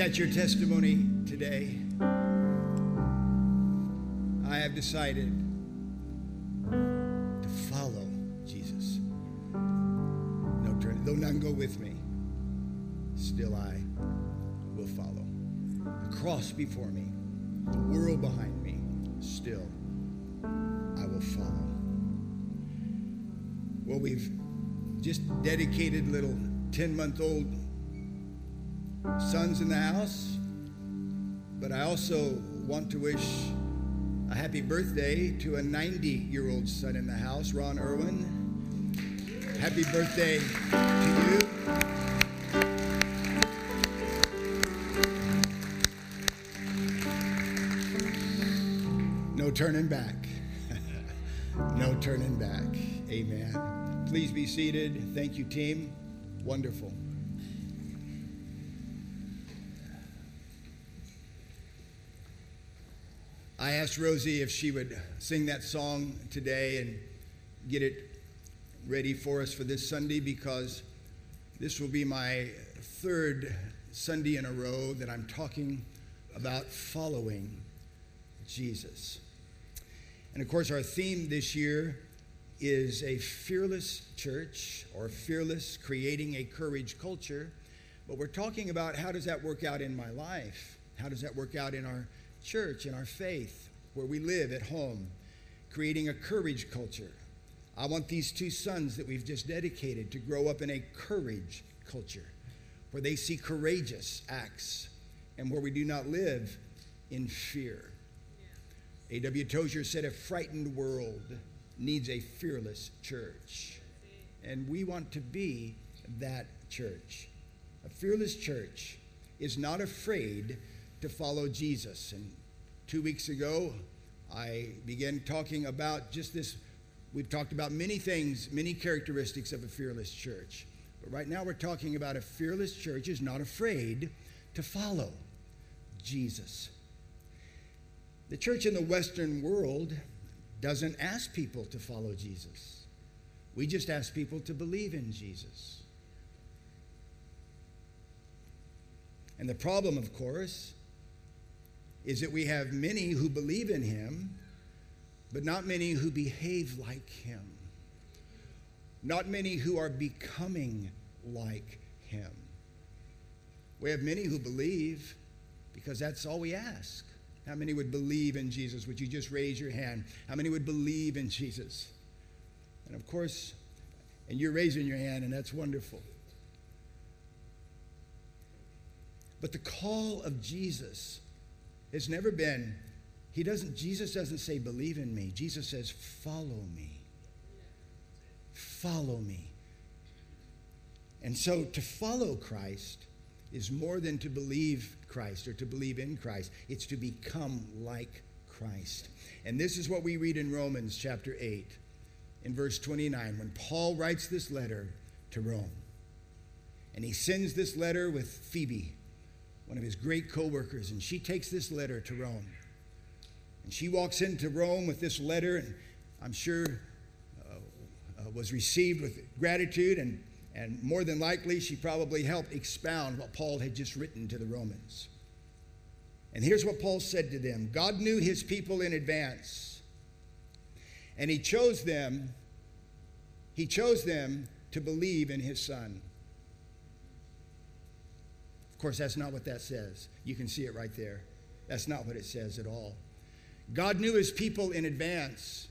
that your testimony today? I have decided to follow Jesus. No turning. Though none go with me, still I will follow. The cross before me, the world behind me, still I will follow. Well, we've just dedicated little 10 month old sons in the house, but I also want to wish a happy birthday to a 90 year old son in the house, Ron Irwin. Happy birthday to you. No turning back. no turning back. Amen. Please be seated. Thank you, team. Wonderful. Asked Rosie if she would sing that song today and get it ready for us for this Sunday because this will be my third Sunday in a row that I'm talking about following Jesus. And of course, our theme this year is a fearless church or fearless creating a courage culture. But we're talking about how does that work out in my life? How does that work out in our church, in our faith, where we live at home, creating a courage culture. I want these two sons that we've just dedicated to grow up in a courage culture where they see courageous acts and where we do not live in fear. A.W. Tozer said, A frightened world needs a fearless church. And we want to be that church. A fearless church is not afraid to follow Jesus. And two weeks ago, I began talking about just this. We've talked about many things, many characteristics of a fearless church. But right now, we're talking about a fearless church is not afraid to follow Jesus. The church in the Western world doesn't ask people to follow Jesus. We just ask people to believe in Jesus. And the problem, of course, is that we have many who believe in him, but not many who behave like him. Not many who are becoming like him. We have many who believe because that's all we ask. How many would believe in Jesus? Would you just raise your hand? How many would believe in Jesus? And of course, and you're raising your hand, and that's wonderful. But the call of Jesus has never been, he doesn't, Jesus doesn't say, believe in me. Jesus says, follow me. Follow me. And so to follow Christ is more than to believe Christ or to believe in Christ, it's to become like Christ. And this is what we read in Romans chapter 8, in verse 29, when Paul writes this letter to Rome. And he sends this letter with Phoebe, one of his great co workers, and she takes this letter to Rome. And she walks into Rome with this letter, and I'm sure uh, uh, was received with gratitude, and, and more than likely, she probably helped expound what Paul had just written to the Romans. And here's what Paul said to them God knew his people in advance, and he chose them. He chose them to believe in his son course, that's not what that says. You can see it right there. That's not what it says at all. God knew his people in advance,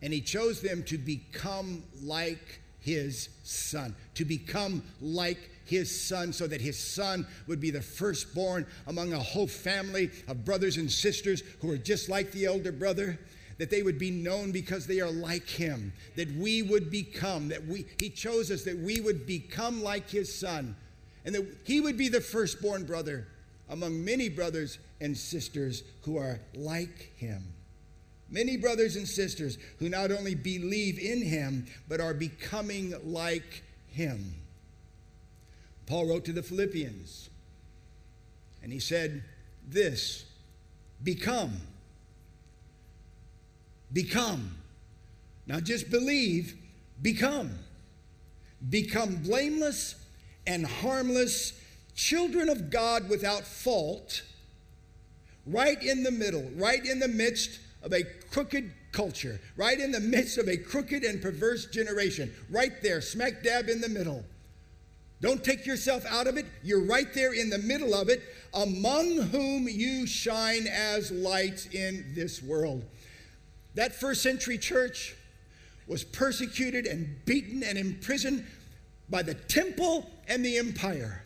and he chose them to become like his son, to become like his son, so that his son would be the firstborn among a whole family of brothers and sisters who are just like the elder brother that they would be known because they are like him, that we would become, that we, he chose us, that we would become like his son and that he would be the firstborn brother among many brothers and sisters who are like him. Many brothers and sisters who not only believe in him, but are becoming like him. Paul wrote to the Philippians, and he said, This, become. Become. Not just believe, become. Become blameless and harmless children of God without fault, right in the middle, right in the midst of a crooked culture, right in the midst of a crooked and perverse generation, right there, smack dab in the middle. Don't take yourself out of it. You're right there in the middle of it, among whom you shine as lights in this world. That first century church was persecuted and beaten and imprisoned by the temple and the empire.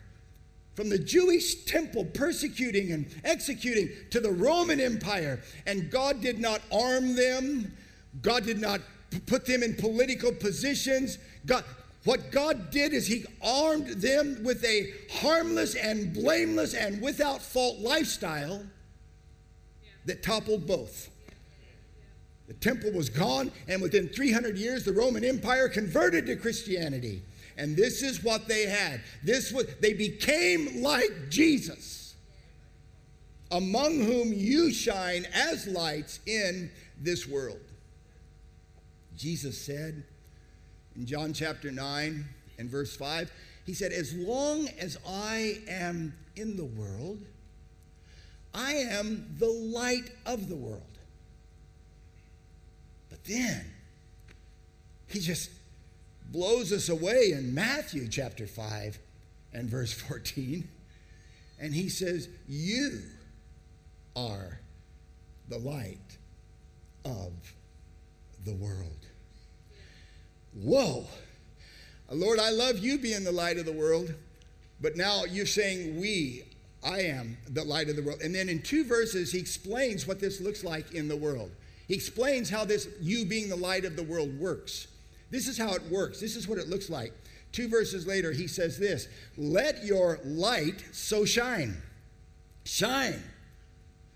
From the Jewish temple persecuting and executing to the Roman Empire. And God did not arm them, God did not put them in political positions. God, what God did is He armed them with a harmless and blameless and without fault lifestyle that toppled both. The temple was gone, and within 300 years, the Roman Empire converted to Christianity. And this is what they had. This was they became like Jesus, among whom you shine as lights in this world. Jesus said in John chapter 9 and verse 5, he said, As long as I am in the world, I am the light of the world. But then he just blows us away in Matthew chapter 5 and verse 14. And he says, You are the light of the world. Whoa. Lord, I love you being the light of the world, but now you're saying we, I am the light of the world. And then in two verses, he explains what this looks like in the world. He explains how this you being the light of the world works. This is how it works. This is what it looks like. Two verses later, he says this Let your light so shine. Shine.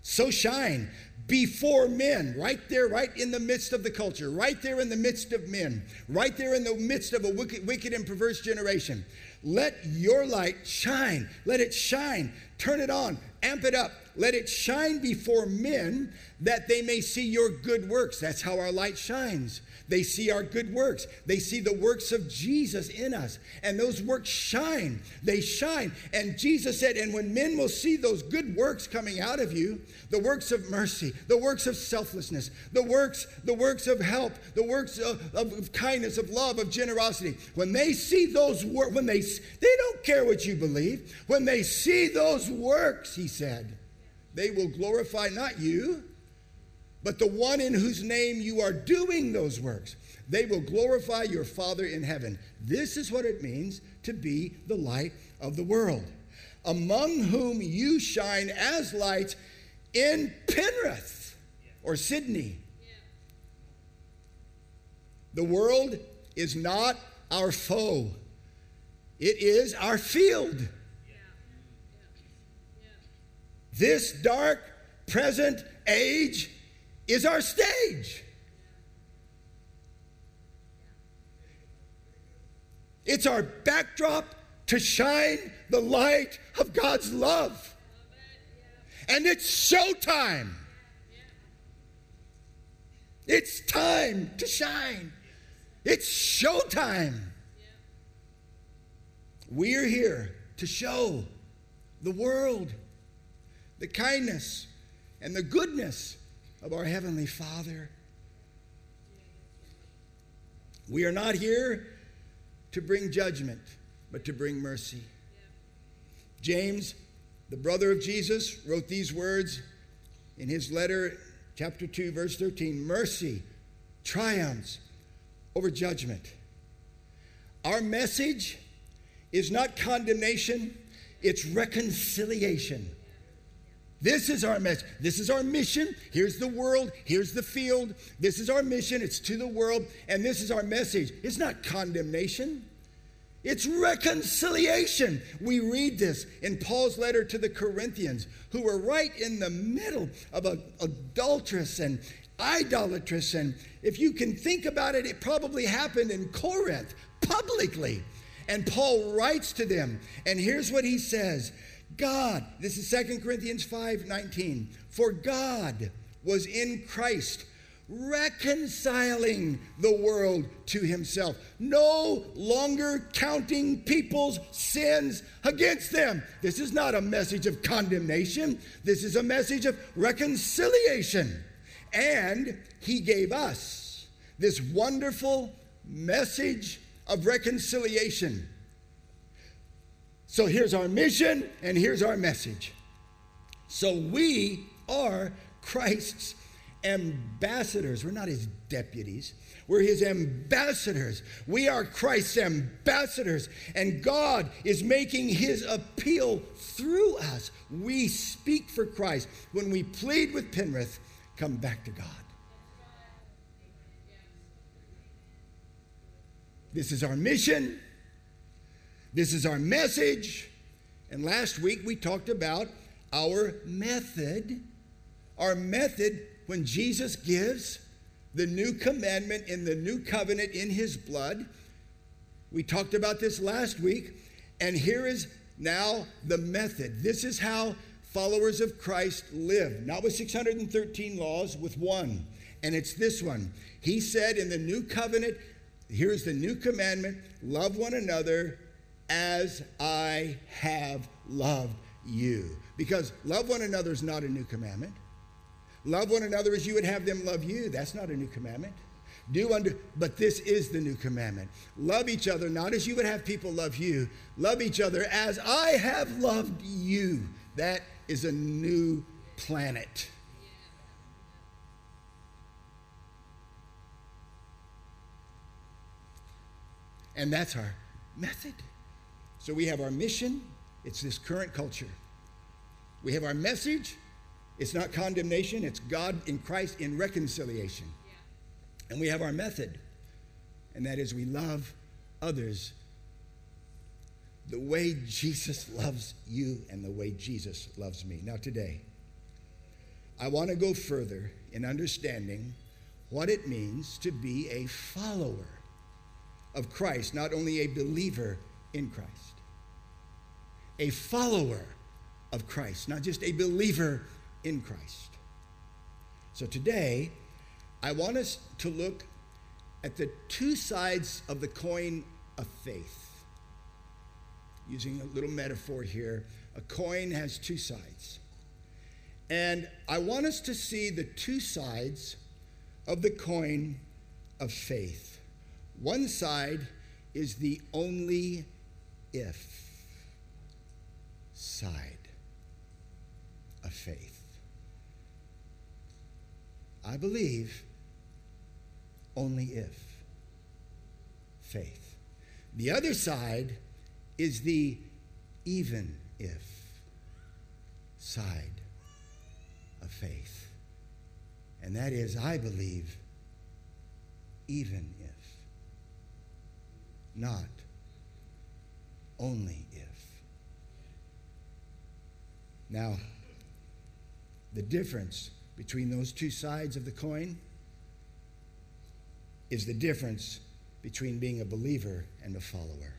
So shine before men, right there, right in the midst of the culture, right there in the midst of men, right there in the midst of a wicked, wicked and perverse generation. Let your light shine. Let it shine. Turn it on. Amp it up. Let it shine before men that they may see your good works. That's how our light shines. They see our good works. They see the works of Jesus in us. And those works shine. They shine. And Jesus said, and when men will see those good works coming out of you, the works of mercy, the works of selflessness, the works, the works of help, the works of, of, kindness, of love, of generosity, when they see those works, when they they don't care what you believe, when they see those works, he said, they will glorify not you, but the one in whose name you are doing those works. They will glorify your Father in heaven. This is what it means to be the light of the world, among whom you shine as lights in Penrith or Sydney. The world is not our foe, it is our field. This dark present age is our stage. It's our backdrop to shine the light of God's love. And it's showtime. It's time to shine. It's showtime. We're here to show the world the kindness and the goodness of our Heavenly Father. We are not here to bring judgment, but to bring mercy. James, the brother of Jesus, wrote these words in his letter, chapter 2, verse 13 Mercy triumphs over judgment. Our message is not condemnation, it's reconciliation. This is our message. This is our mission. Here's the world. Here's the field. This is our mission. It's to the world. And this is our message. It's not condemnation, it's reconciliation. We read this in Paul's letter to the Corinthians, who were right in the middle of a adulterous and idolatrous. And if you can think about it, it probably happened in Corinth publicly. And Paul writes to them. And here's what he says God, this is 2 Corinthians 5 19. For God was in Christ reconciling the world to himself, no longer counting people's sins against them. This is not a message of condemnation, this is a message of reconciliation. And he gave us this wonderful message of reconciliation. So here's our mission and here's our message. So we are Christ's ambassadors. We're not his deputies. We're his ambassadors. We are Christ's ambassadors. And God is making his appeal through us. We speak for Christ. When we plead with Penrith, come back to God. This is our mission. This is our message. And last week we talked about our method. Our method when Jesus gives the new commandment in the new covenant in his blood. We talked about this last week, and here is now the method. This is how followers of Christ live, not with 613 laws, with one. And it's this one. He said in the new covenant, here's the new commandment love one another as I have loved you. Because love one another is not a new commandment. Love one another as you would have them love you. That's not a new commandment. Do under, but this is the new commandment. Love each other, not as you would have people love you. Love each other as I have loved you. That is a new planet. And that's our method. So we have our mission, it's this current culture. We have our message, it's not condemnation, it's God in Christ in reconciliation. Yeah. And we have our method, and that is we love others the way Jesus loves you and the way Jesus loves me. Now, today, I want to go further in understanding what it means to be a follower of Christ, not only a believer in Christ. A follower of Christ, not just a believer in Christ. So today, I want us to look at the two sides of the coin of faith. Using a little metaphor here, a coin has two sides. And I want us to see the two sides of the coin of faith. One side is the only if side of faith. I believe only if. Faith. The other side is the even if side of faith. And that is, I believe, even if. Not only if. Now, the difference between those two sides of the coin is the difference between being a believer and a follower.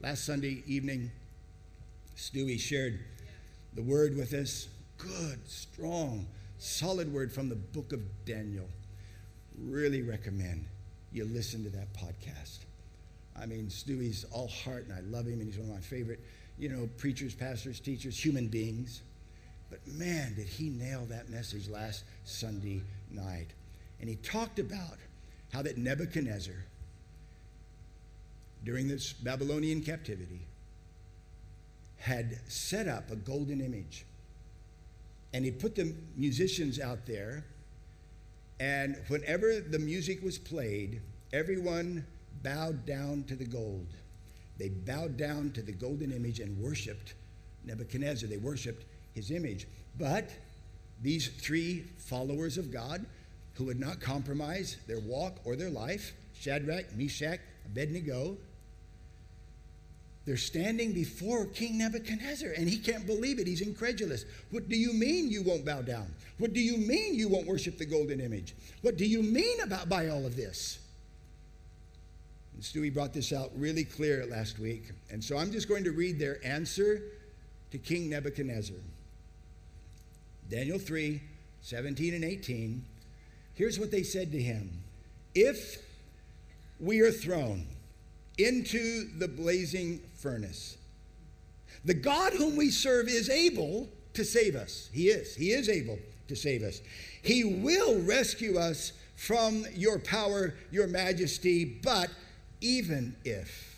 Last Sunday evening, Stewie shared the word with us good, strong, solid word from the book of Daniel. Really recommend you listen to that podcast. I mean, Stewie's all heart, and I love him, and he's one of my favorite, you know, preachers, pastors, teachers, human beings. But man, did he nail that message last Sunday night. And he talked about how that Nebuchadnezzar, during this Babylonian captivity, had set up a golden image. And he put the musicians out there, and whenever the music was played, everyone bowed down to the gold. They bowed down to the golden image and worshiped Nebuchadnezzar. They worshiped his image. But these three followers of God who would not compromise their walk or their life Shadrach, Meshach, Abednego they're standing before King Nebuchadnezzar, and he can't believe it. He's incredulous. What do you mean you won't bow down? What do you mean you won't worship the golden image? What do you mean about by all of this? Stewie brought this out really clear last week, and so I'm just going to read their answer to King Nebuchadnezzar. Daniel 3 17 and 18. here's what they said to him If we are thrown into the blazing furnace, the God whom we serve is able to save us. He is. He is able to save us. He will rescue us from your power, your majesty, but even if.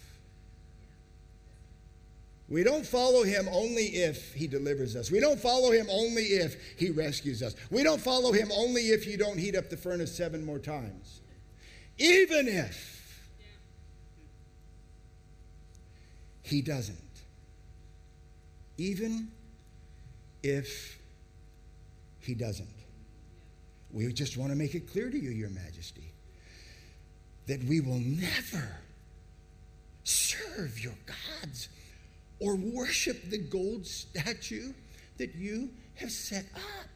We don't follow him only if he delivers us. We don't follow him only if he rescues us. We don't follow him only if you don't heat up the furnace seven more times. Even if he doesn't. Even if he doesn't. We just want to make it clear to you, Your Majesty, that we will never serve your gods or worship the gold statue that you have set up.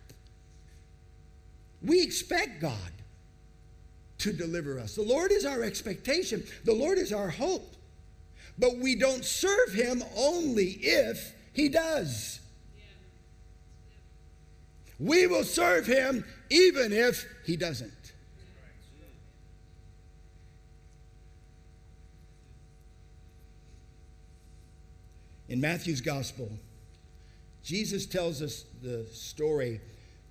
We expect God to deliver us. The Lord is our expectation, the Lord is our hope. But we don't serve Him only if He does. We will serve Him even if He doesn't. In Matthew's gospel, Jesus tells us the story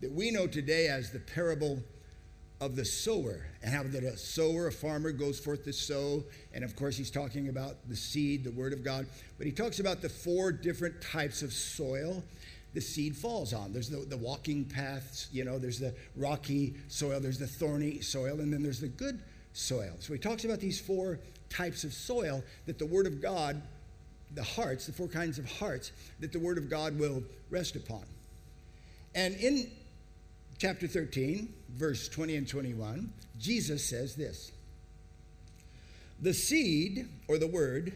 that we know today as the parable of the sower and how that a sower, a farmer, goes forth to sow. And of course, he's talking about the seed, the word of God. But he talks about the four different types of soil the seed falls on. There's the, the walking paths, you know, there's the rocky soil, there's the thorny soil, and then there's the good soil. So he talks about these four types of soil that the word of God the hearts, the four kinds of hearts that the Word of God will rest upon. And in chapter 13, verse 20 and 21, Jesus says this The seed, or the Word,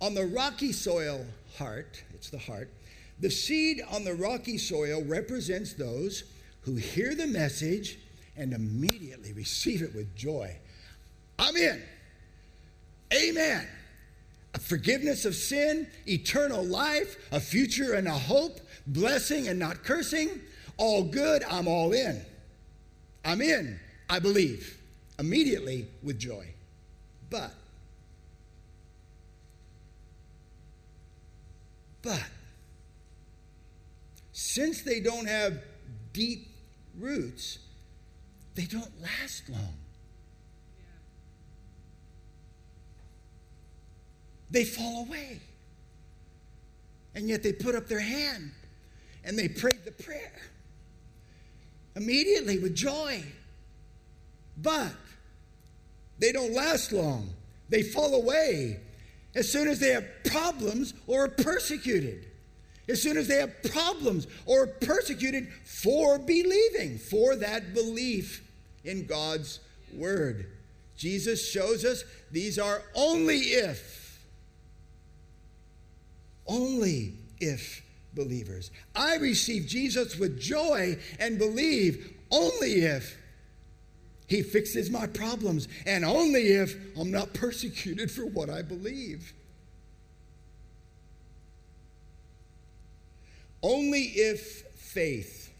on the rocky soil heart, it's the heart, the seed on the rocky soil represents those who hear the message and immediately receive it with joy. I'm in. Amen forgiveness of sin, eternal life, a future and a hope, blessing and not cursing, all good, I'm all in. I'm in, I believe, immediately with joy. But, but, since they don't have deep roots, they don't last long. They fall away. And yet they put up their hand and they prayed the prayer immediately with joy. But they don't last long, they fall away as soon as they have problems or are persecuted. As soon as they have problems or are persecuted for believing, for that belief in God's word. Jesus shows us these are only if only if believers. I receive Jesus with joy and believe only if he fixes my problems and only if I'm not persecuted for what I believe. Only if faith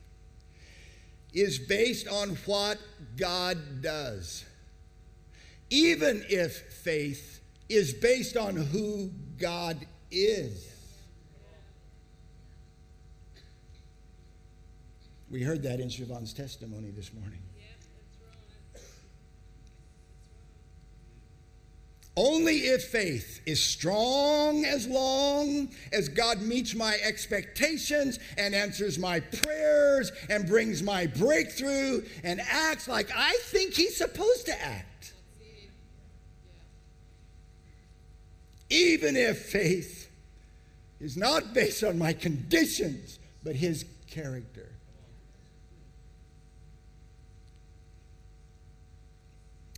is based on what God does. Even if faith is based on who God is. We heard that in Siobhan's testimony this morning. Only if faith is strong as long as God meets my expectations and answers my prayers and brings my breakthrough and acts like I think He's supposed to act. Even if faith is not based on my conditions, but His character.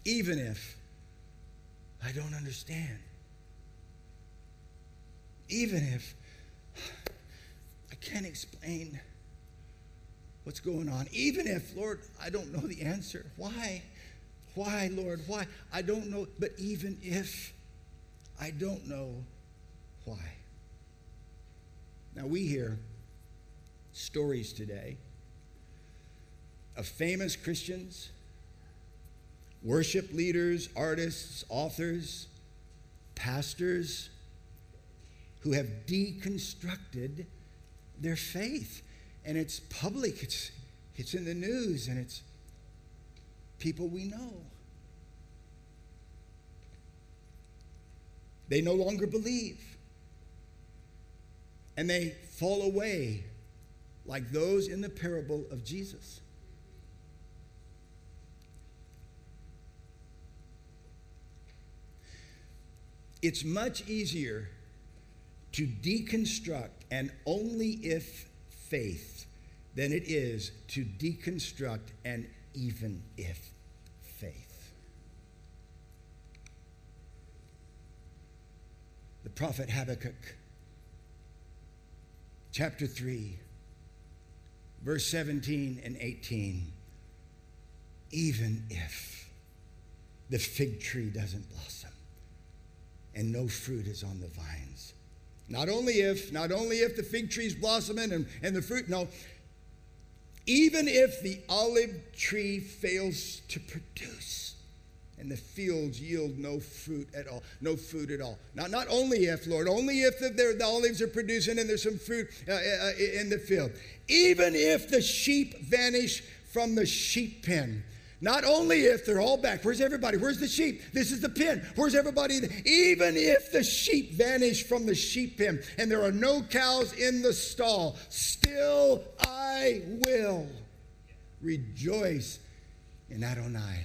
Even if I don't understand. Even if I can't explain what's going on. Even if, Lord, I don't know the answer. Why? Why, Lord? Why? I don't know. But even if I don't know why. Now, we hear stories today of famous Christians, worship leaders, artists, authors, pastors who have deconstructed their faith. And it's public, it's, it's in the news, and it's people we know. They no longer believe. And they fall away like those in the parable of Jesus. It's much easier to deconstruct an only if faith than it is to deconstruct an even if faith. The prophet Habakkuk, chapter 3, verse 17 and 18. Even if the fig tree doesn't blossom and no fruit is on the vines. Not only if, not only if the fig tree's blossoming and, and the fruit, no, even if the olive tree fails to produce and the fields yield no fruit at all, no food at all. Not, not only if, Lord, only if the, the olives are producing and there's some fruit uh, uh, in the field. Even if the sheep vanish from the sheep pen. Not only if they're all back, where's everybody? Where's the sheep? This is the pen. Where's everybody? Even if the sheep vanish from the sheep pen and there are no cows in the stall, still I will rejoice in Adonai.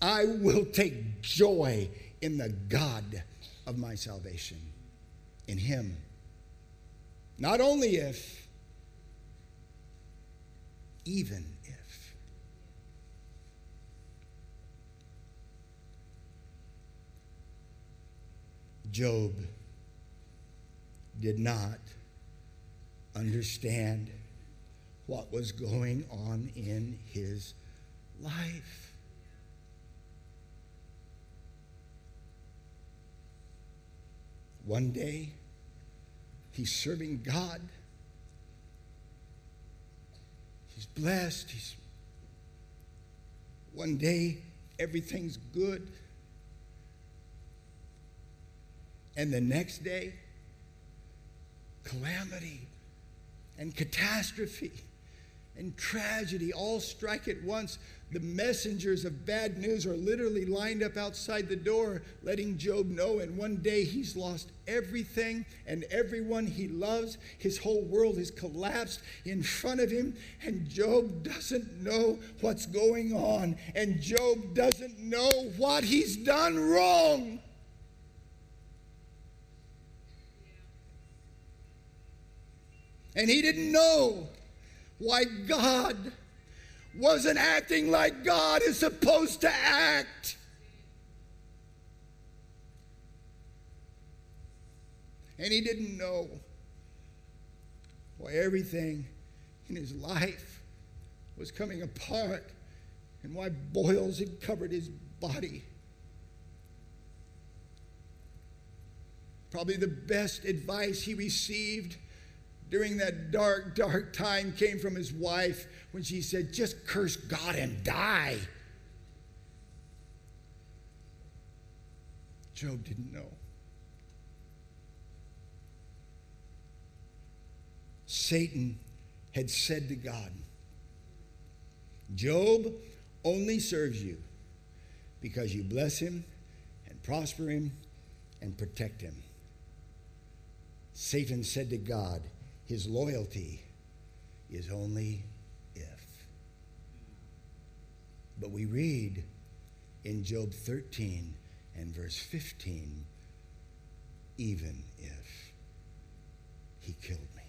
I will take joy in the God of my salvation, in Him. Not only if, even Job did not understand what was going on in his life. One day, he's serving God. He's blessed. He's one day everything's good. And the next day, calamity and catastrophe and tragedy all strike at once. The messengers of bad news are literally lined up outside the door, letting Job know. And one day he's lost everything and everyone he loves. His whole world has collapsed in front of him. And Job doesn't know what's going on. And Job doesn't know what he's done wrong. And he didn't know why God wasn't acting like God is supposed to act. And he didn't know why everything in his life was coming apart and why boils had covered his body. Probably the best advice he received during that dark, dark time came from his wife when she said, Just curse God and die. Job didn't know. Satan had said to God, Job only serves you because you bless him and prosper him and protect him. Satan said to God, his loyalty is only if. But we read in Job 13 and verse 15, even if he killed me.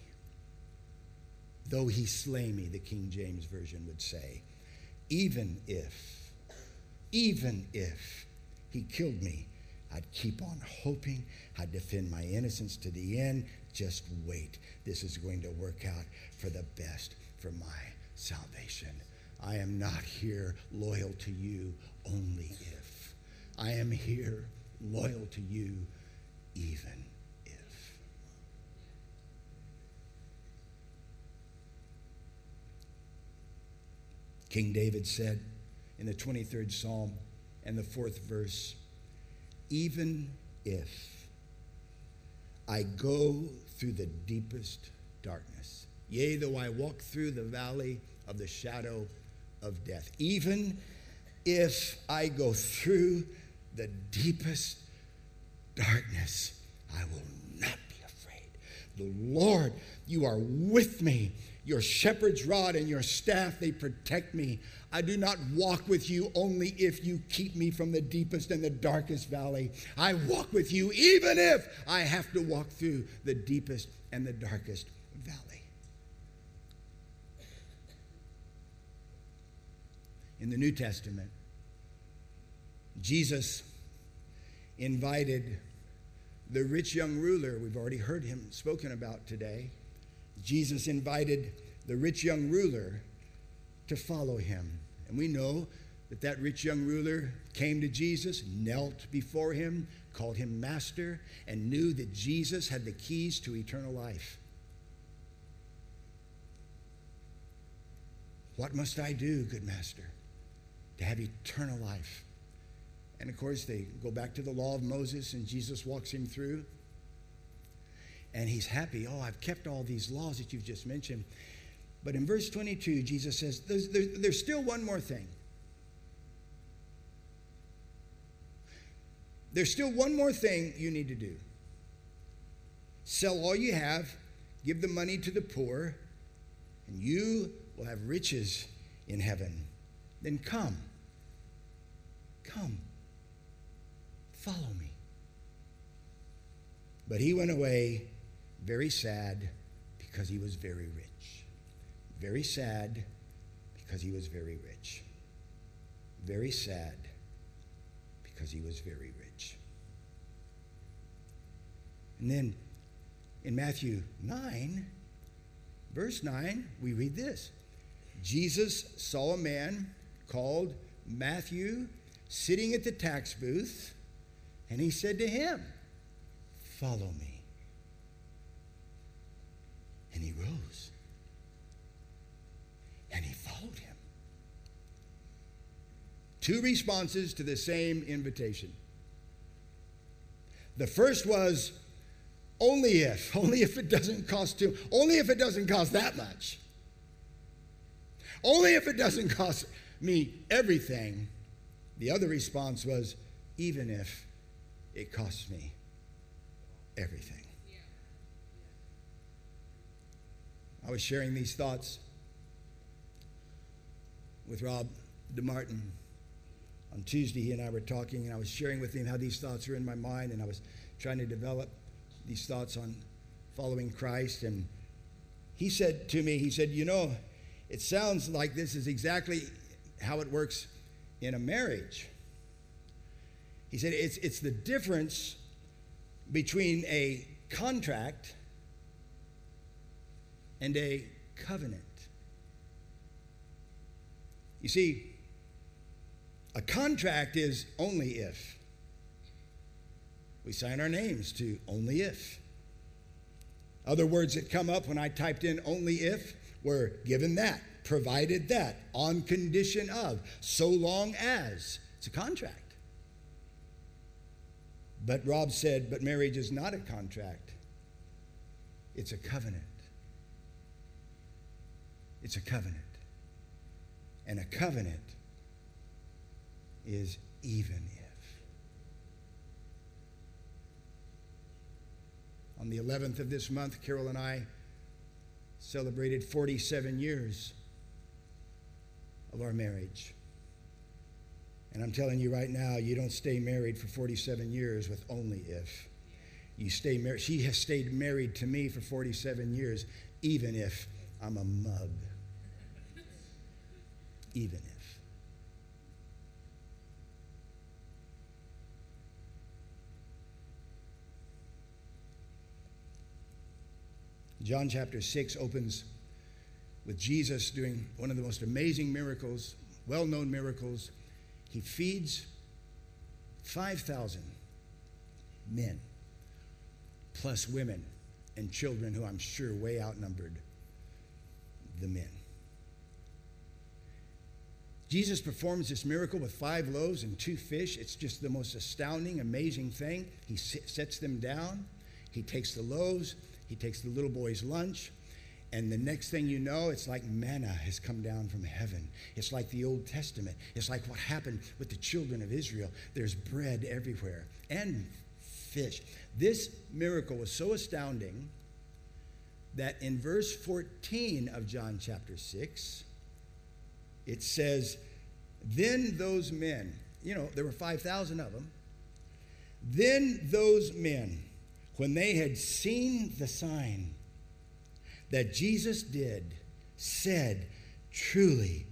Though he slay me, the King James Version would say, even if, even if he killed me, I'd keep on hoping. I'd defend my innocence to the end. Just wait. This is going to work out for the best for my salvation. I am not here loyal to you only if. I am here loyal to you even if. King David said in the 23rd Psalm and the fourth verse, even if I go through the deepest darkness, yea, though I walk through the valley of the shadow of death, even if I go through the deepest darkness, I will not be afraid. The Lord, you are with me. Your shepherd's rod and your staff, they protect me. I do not walk with you only if you keep me from the deepest and the darkest valley. I walk with you even if I have to walk through the deepest and the darkest valley. In the New Testament, Jesus invited the rich young ruler, we've already heard him spoken about today. Jesus invited the rich young ruler to follow him. And we know that that rich young ruler came to Jesus, knelt before him, called him master, and knew that Jesus had the keys to eternal life. What must I do, good master, to have eternal life? And of course, they go back to the law of Moses, and Jesus walks him through. And he's happy. Oh, I've kept all these laws that you've just mentioned. But in verse 22, Jesus says, there's, there's, there's still one more thing. There's still one more thing you need to do. Sell all you have, give the money to the poor, and you will have riches in heaven. Then come. Come. Follow me. But he went away very sad because he was very rich. Very sad because he was very rich. Very sad because he was very rich. And then in Matthew 9, verse 9, we read this Jesus saw a man called Matthew sitting at the tax booth and he said to him, Follow me. And he rose. And he followed him. Two responses to the same invitation. The first was, only if, only if it doesn't cost too, only if it doesn't cost that much. Only if it doesn't cost me everything. The other response was, even if it costs me everything. I was sharing these thoughts with Rob DeMartin on Tuesday. He and I were talking, and I was sharing with him how these thoughts are in my mind, and I was trying to develop these thoughts on following Christ. And he said to me, he said, You know, it sounds like this is exactly how it works in a marriage. He said it's, it's the difference between a contract and a covenant. You see, a contract is only if. We sign our names to only if. Other words that come up when I typed in only if were given that, provided that, on condition of, so long as. It's a contract. But Rob said, but marriage is not a contract, it's a covenant. It's a covenant. And a covenant is even if. On the 11th of this month, Carol and I celebrated 47 years of our marriage. And I'm telling you right now, you don't stay married for 47 years with only if. You stay married. She has stayed married to me for 47 years, even if I'm a mug. Even if. John chapter 6 opens with Jesus doing one of the most amazing miracles, well known miracles he feeds 5,000 men, plus women and children who I'm sure way outnumbered the men. Jesus performs this miracle with five loaves and two fish. It's just the most astounding, amazing thing. He sets them down. He takes the loaves. He takes the little boy's lunch. And the next thing you know, it's like manna has come down from heaven. It's like the Old Testament. It's like what happened with the children of Israel. There's bread everywhere and fish. This miracle was so astounding that in verse 14 of John chapter 6, it says, Then those men, you know, there were 5,000 of them, then those men, when they had seen the sign that Jesus did, said, Truly,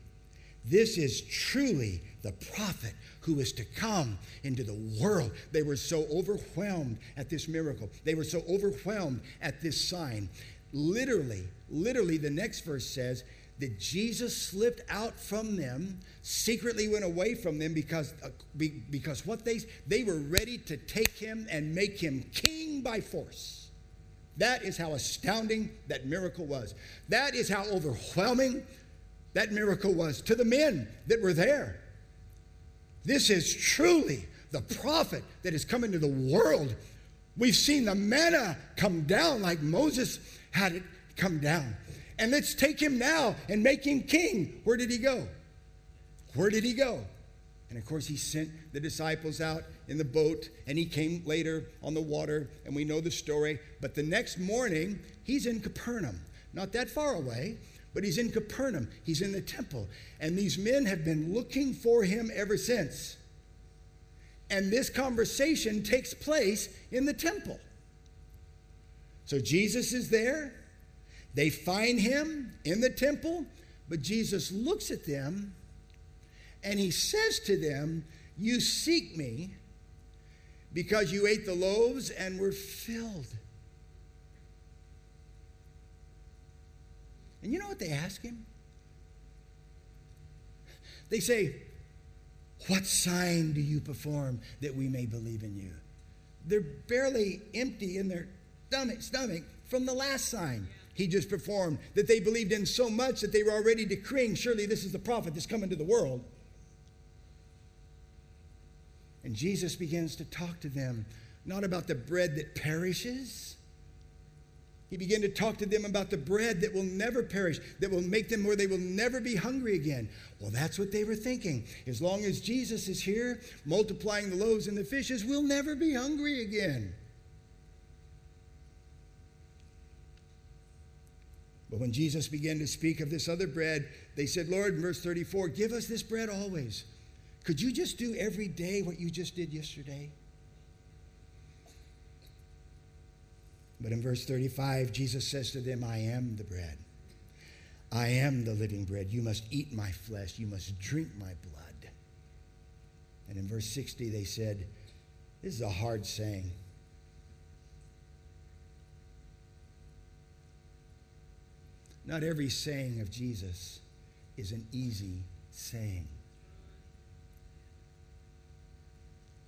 this is truly the prophet who is to come into the world. They were so overwhelmed at this miracle. They were so overwhelmed at this sign. Literally, literally, the next verse says, that Jesus slipped out from them, secretly went away from them because, uh, be, because what they, they were ready to take him and make him king by force. That is how astounding that miracle was. That is how overwhelming that miracle was to the men that were there. This is truly the prophet that is coming to the world. We've seen the manna come down like Moses had it come down. And let's take him now and make him king. Where did he go? Where did he go? And of course, he sent the disciples out in the boat, and he came later on the water, and we know the story. But the next morning, he's in Capernaum, not that far away, but he's in Capernaum. He's in the temple. And these men have been looking for him ever since. And this conversation takes place in the temple. So Jesus is there. They find him in the temple, but Jesus looks at them and he says to them, You seek me because you ate the loaves and were filled. And you know what they ask him? They say, What sign do you perform that we may believe in you? They're barely empty in their stomach, stomach from the last sign he just performed, that they believed in so much that they were already decreeing, surely this is the prophet that's coming to the world. And Jesus begins to talk to them, not about the bread that perishes. He began to talk to them about the bread that will never perish, that will make them where they will never be hungry again. Well, that's what they were thinking. As long as Jesus is here, multiplying the loaves and the fishes, we'll never be hungry again. But when Jesus began to speak of this other bread, they said, Lord, in verse 34, give us this bread always. Could you just do every day what you just did yesterday? But in verse 35, Jesus says to them, I am the bread. I am the living bread. You must eat my flesh. You must drink my blood. And in verse 60, they said, This is a hard saying. Not every saying of Jesus is an easy saying.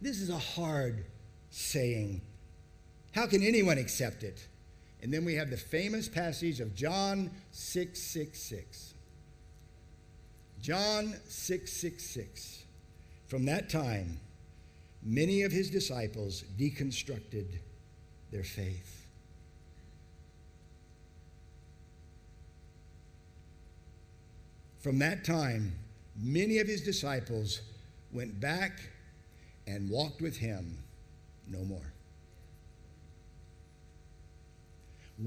This is a hard saying. How can anyone accept it? And then we have the famous passage of John 666. John 666. From that time, many of his disciples deconstructed their faith. From that time, many of his disciples went back and walked with him no more.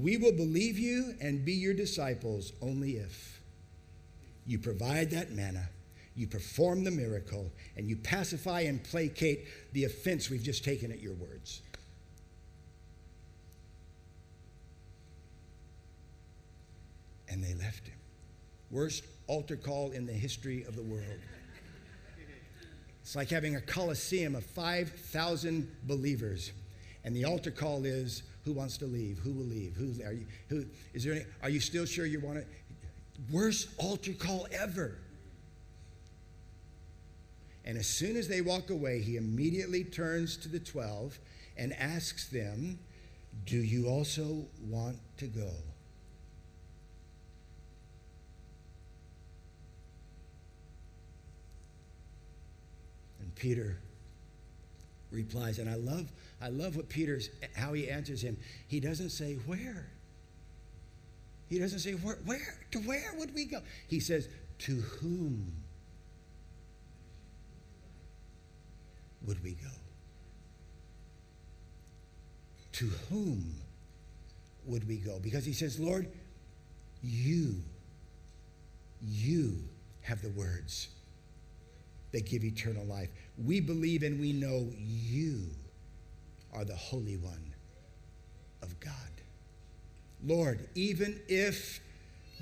We will believe you and be your disciples only if you provide that manna, you perform the miracle, and you pacify and placate the offense we've just taken at your words. And they left him. Worst altar call in the history of the world. It's like having a coliseum of 5,000 believers, and the altar call is who wants to leave? Who will leave? Who are you? Who is there? Any, are you still sure you want it? Worst altar call ever. And as soon as they walk away, he immediately turns to the 12 and asks them, Do you also want to go? Peter replies, and I love, I love what Peter's how he answers him. He doesn't say where. He doesn't say where, where to where would we go? He says, to whom would we go? To whom would we go? Because he says, Lord, you, you have the words that give eternal life. We believe and we know you are the Holy One of God. Lord, even if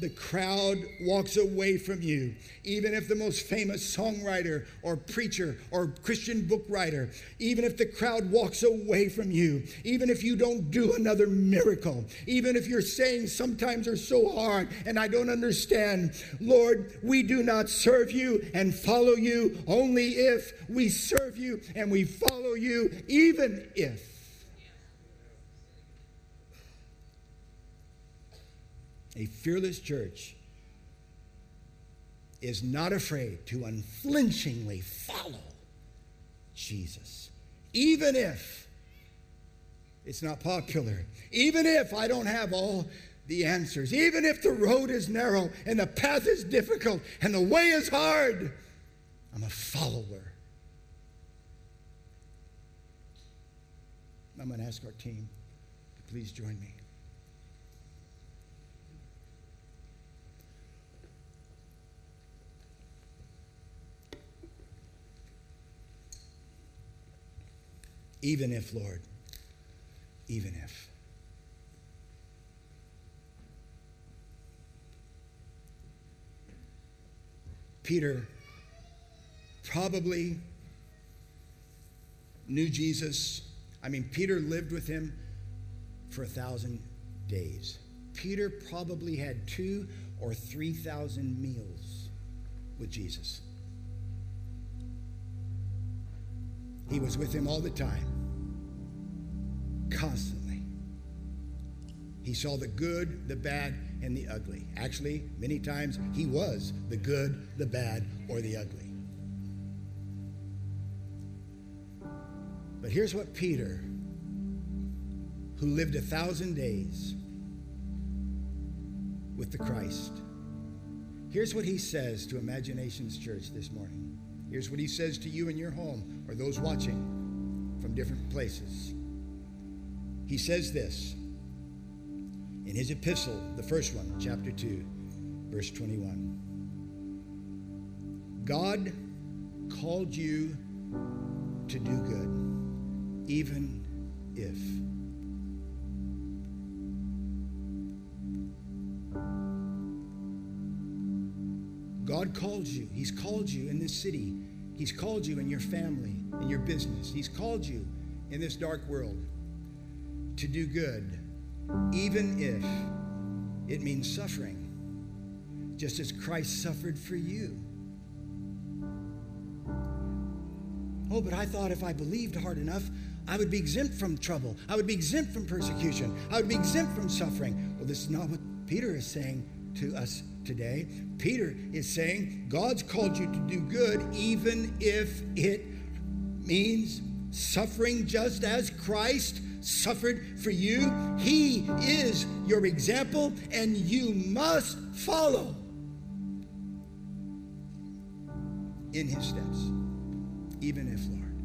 the crowd walks away from you, even if the most famous songwriter or preacher or Christian book writer, even if the crowd walks away from you, even if you don't do another miracle, even if your sayings sometimes are so hard and I don't understand, Lord, we do not serve you and follow you. Only if we serve you and we follow you, even if A fearless church is not afraid to unflinchingly follow Jesus, even if it's not popular, even if I don't have all the answers, even if the road is narrow and the path is difficult and the way is hard. I'm a follower. I'm going to ask our team to please join me. Even if, Lord, even if. Peter probably knew Jesus. I mean, Peter lived with him for a thousand days. Peter probably had two or three thousand meals with Jesus. He was with him all the time, constantly. He saw the good, the bad, and the ugly. Actually, many times he was the good, the bad, or the ugly. But here's what Peter, who lived a thousand days with the Christ, here's what he says to Imaginations Church this morning. Here's what he says to you in your home or those watching from different places. He says this in his epistle, the first one, chapter 2, verse 21. God called you to do good, even if. God called you. He's called you in this city. He's called you in your family, in your business. He's called you in this dark world to do good, even if it means suffering, just as Christ suffered for you. Oh, but I thought if I believed hard enough, I would be exempt from trouble. I would be exempt from persecution. I would be exempt from suffering. Well, this is not what Peter is saying to us today. Peter is saying God's called you to do good, even if it means suffering just as Christ suffered for you. He is your example, and you must follow in his steps, even if, Lord,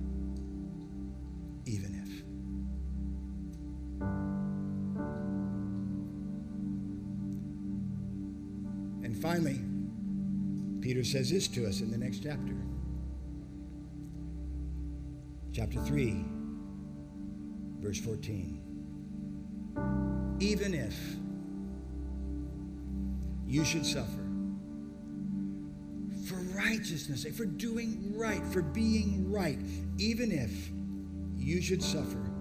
even if. And finally, Peter says this to us in the next chapter. Chapter 3, verse 14. Even if you should suffer for righteousness' for doing right, for being right, even if you should suffer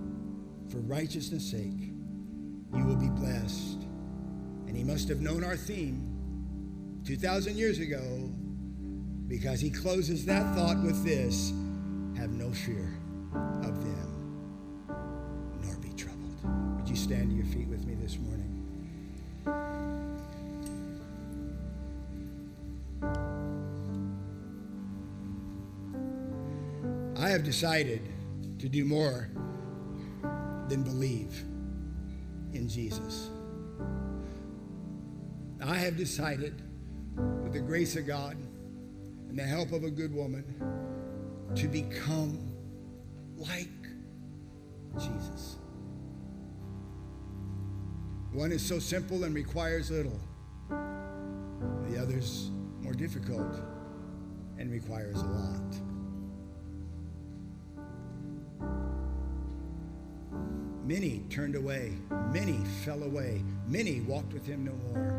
for righteousness' sake, you will be blessed. And he must have known our theme 2,000 years ago because he closes that thought with this have no fear of them, you stand to your feet with me this morning? I have decided to do more than believe in Jesus. I have decided, with the grace of God and the help of a good woman, to become like Jesus. One is so simple and requires little, the other's more difficult and requires a lot. Many turned away, many fell away, many walked with him no more.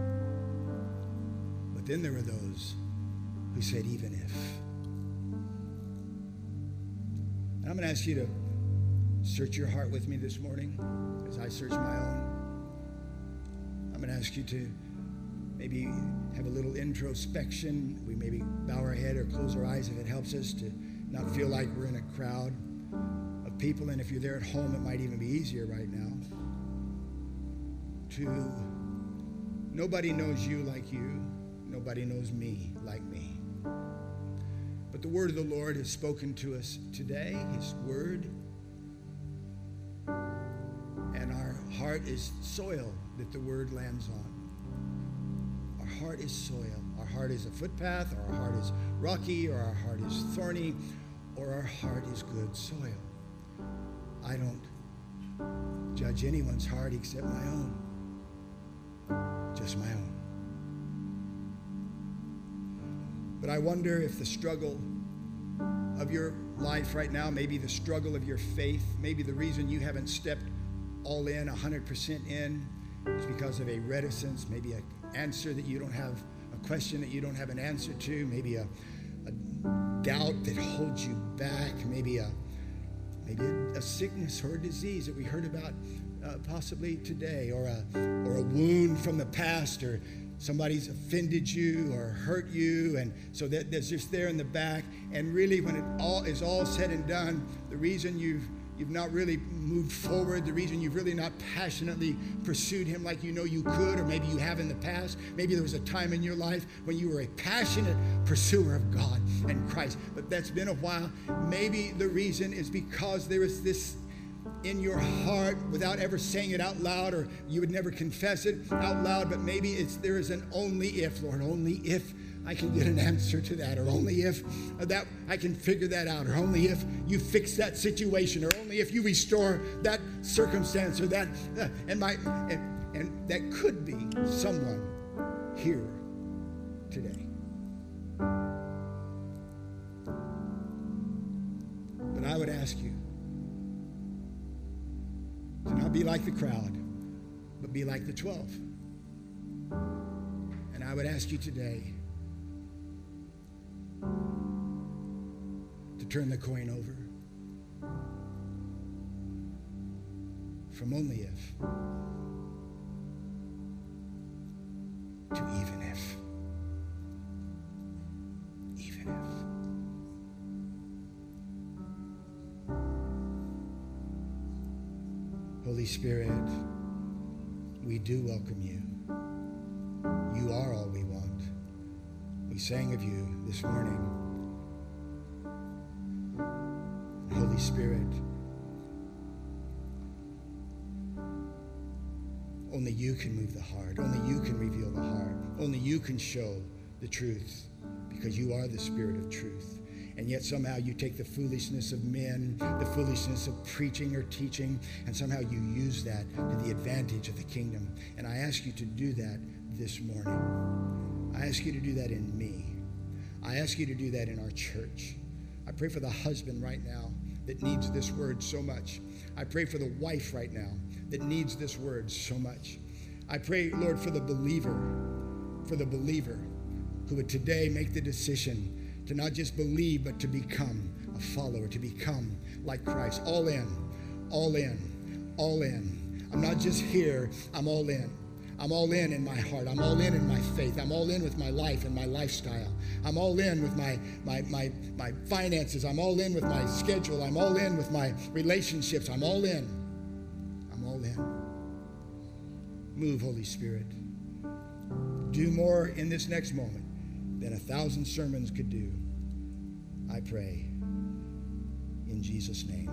But then there were those who said, even if. And I'm going to ask you to search your heart with me this morning as I search my own. I'm going to ask you to maybe have a little introspection. We maybe bow our head or close our eyes if it helps us to not feel like we're in a crowd of people. And if you're there at home, it might even be easier right now. To nobody knows you like you, nobody knows me like me. But the word of the Lord has spoken to us today, His word. Heart is soil that the word lands on. Our heart is soil. Our heart is a footpath, or our heart is rocky, or our heart is thorny, or our heart is good soil. I don't judge anyone's heart except my own. Just my own. But I wonder if the struggle of your life right now, maybe the struggle of your faith, maybe the reason you haven't stepped all in, 100% in, is because of a reticence, maybe an answer that you don't have, a question that you don't have an answer to, maybe a, a doubt that holds you back, maybe a maybe a, a sickness or a disease that we heard about uh, possibly today, or a or a wound from the past, or somebody's offended you or hurt you and so that that's just there in the back. And really when it all is all said and done the reason you've you've not really moved forward the reason you've really not passionately pursued him like you know you could or maybe you have in the past. Maybe there was a time in your life when you were a passionate pursuer of god and christ but that's been a while. Maybe the reason is because there is this in your heart without ever saying it out loud, or you would never confess it out loud, but maybe it's there is an only if, Lord, only if I can get an answer to that, or only if that I can figure that out, or only if you fix that situation, or only if you restore that circumstance, or that, uh, and my, and, and that could be someone here today. But I would ask you to not be like the crowd, but be like the 12. And I would ask you today to turn the coin over from only if to even if. Even if. Holy Spirit, we do welcome you. You are all we want. Sang of you this morning. Holy Spirit, only you can move the heart. Only you can reveal the heart. Only you can show the truth because you are the Spirit of truth and yet somehow you take the foolishness of men, the foolishness of preaching or teaching, and somehow you use that to the advantage of the kingdom. And I ask you to do that this morning. I ask you to do that in me. I ask you to do that in our church. I pray for the husband right now that needs this word so much. I pray for the wife right now that needs this word so much. I pray, Lord, for the believer, for the believer who would today make the decision to not just believe, but to become a follower, to become like Christ. All in, all in, all in. I'm not just here, I'm all in. I'm all in in my heart. I'm all in in my faith. I'm all in with my life and my lifestyle. I'm all in with my, my, my, my finances. I'm all in with my schedule. I'm all in with my relationships. I'm all in. I'm all in. Move, Holy Spirit. Do more in this next moment than a thousand sermons could do. I pray in Jesus' name.